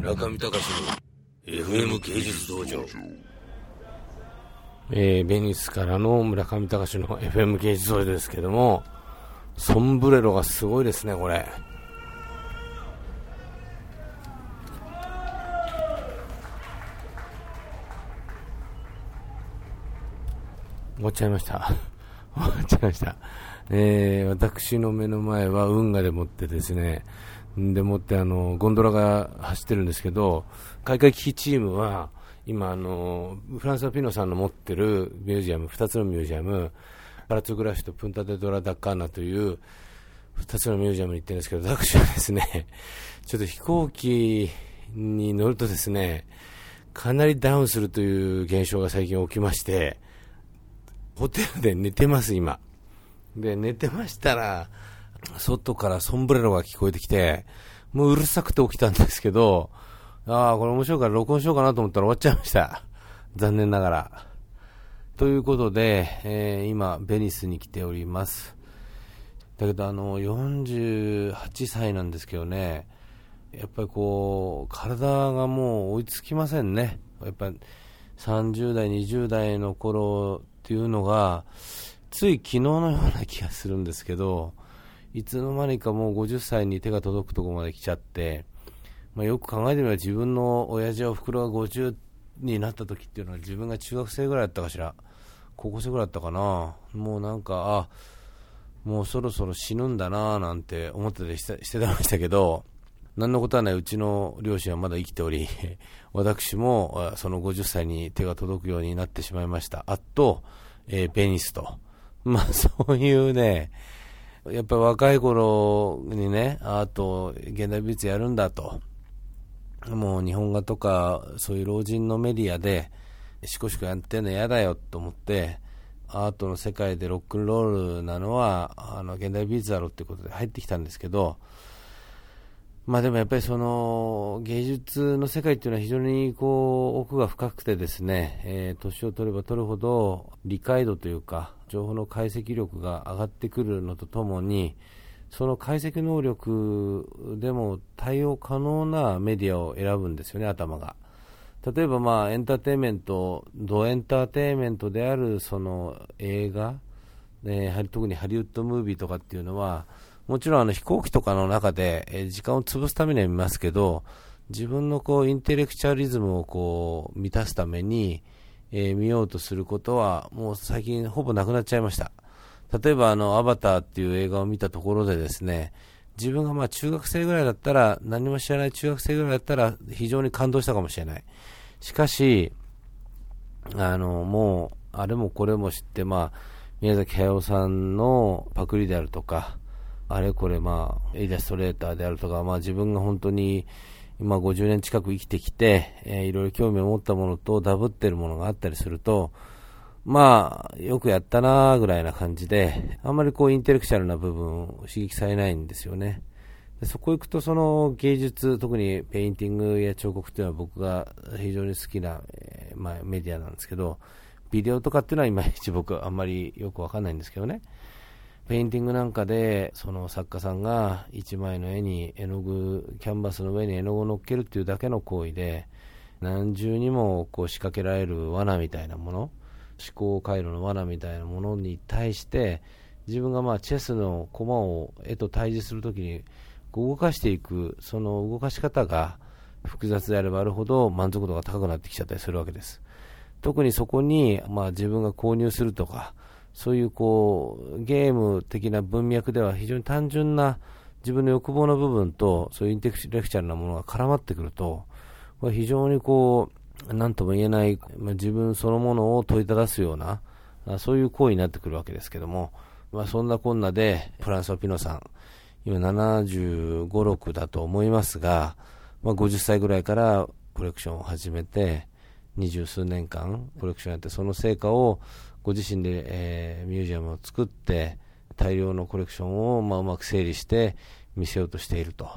村上隆の FM 芸術道場えー、ベニスからの村上隆の FM 芸術道場ですけども、ソンブレロがすごいですね、これ。終わっちゃいました。終わっちゃいました。えー、私の目の前は運河でもってですね、でもってあの、ゴンドラが走ってるんですけど、開会危機チームは、今あの、フランスのピノさんの持ってるミュージアム、2つのミュージアム、パラツグラフとプンタデドラダッカーナという2つのミュージアムに行ってるんですけど、私はですね、ちょっと飛行機に乗るとですね、かなりダウンするという現象が最近起きまして、ホテルで寝てます、今。で、寝てましたら、外からソンブレロが聞こえてきて、もううるさくて起きたんですけど、ああ、これ面白いから録音しようかなと思ったら終わっちゃいました。残念ながら。ということで、えー、今、ベニスに来ております。だけど、あの、48歳なんですけどね、やっぱりこう、体がもう追いつきませんね。やっぱ30代、20代の頃っていうのが、つい昨日のような気がするんですけど、いつの間にかもう50歳に手が届くところまで来ちゃって、まあ、よく考えてみれば自分の親父おふくろが50になった時っていうのは自分が中学生ぐらいだったかしら、高校生ぐらいだったかな、もうなんか、あもうそろそろ死ぬんだなぁなんて思ってたりしてしてましたけど、何のことはないうちの両親はまだ生きており、私もその50歳に手が届くようになってしまいました。あと、えー、ベニスと。まあそういうね、やっぱり若い頃にね、アート、現代美術やるんだと。もう日本画とか、そういう老人のメディアで、しこしこやってんの嫌だよと思って、アートの世界でロックンロールなのは、あの、現代美術だろうってことで入ってきたんですけど、まあでもやっぱりその芸術の世界っていうのは非常にこう奥が深くてですね、えー、年を取れば取るほど理解度というか情報の解析力が上がってくるのとともにその解析能力でも対応可能なメディアを選ぶんですよね、頭が。例えば、まあ、エンターテインメント、ドエンターテインメントであるその映画、えー、特にハリウッドムービーとかっていうのは、もちろんあの飛行機とかの中で、え、時間を潰すためには見ますけど、自分のこうインテレクチャリズムをこう満たすために、えー、見ようとすることは、もう最近ほぼなくなっちゃいました。例えばあの、アバターっていう映画を見たところでですね、自分がまあ中学生ぐらいだったら、何も知らない中学生ぐらいだったら非常に感動したかもしれない。しかし、あの、もう、あれもこれも知って、まあ、宮崎駿さんのパクリであるとか、あれこれまあ、イラストレーターであるとか、まあ自分が本当に今50年近く生きてきて、えー、いろいろ興味を持ったものとダブってるものがあったりすると、まあ、よくやったなぐらいな感じで、あんまりこうインテレクチャルな部分を刺激されないんですよね。でそこ行くとその芸術、特にペインティングや彫刻っていうのは僕が非常に好きな、えー、まあ、メディアなんですけど、ビデオとかっていうのはいまいち僕あんまりよくわかんないんですけどね。ペインティングなんかで、その作家さんが一枚の絵に絵の具、キャンバスの上に絵の具を乗っけるっていうだけの行為で、何重にもこう仕掛けられる罠みたいなもの、思考回路の罠みたいなものに対して自分がまあチェスの駒を絵と対峙するときに動かしていくその動かし方が複雑であればあるほど満足度が高くなってきちゃったりするわけです。特にそこにまあ自分が購入するとかそういうこうゲーム的な文脈では非常に単純な自分の欲望の部分とそういうインテレクチャルなものが絡まってくるとこれ非常にこう何とも言えない、まあ、自分そのものを問いただすような、そういう行為になってくるわけですけども、まあ、そんなこんなで、フランソ・ピノさん、今75、6だと思いますが、まあ、50歳ぐらいからコレクションを始めて、二十数年間コレクションやって、その成果をご自身で、えー、ミュージアムを作って、大量のコレクションを、まあ、うまく整理して見せようとしていると。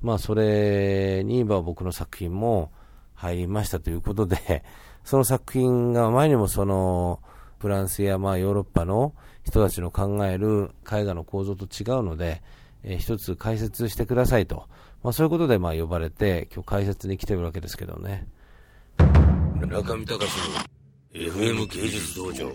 まあ、それに、まあ、僕の作品も、入りましたということで、その作品が前にもその、フランスやまあヨーロッパの人たちの考える絵画の構造と違うので、えー、一つ解説してくださいと、まあ、そういうことでまあ呼ばれて、今日解説に来てるわけですけどね。中見隆の FM 芸術道場。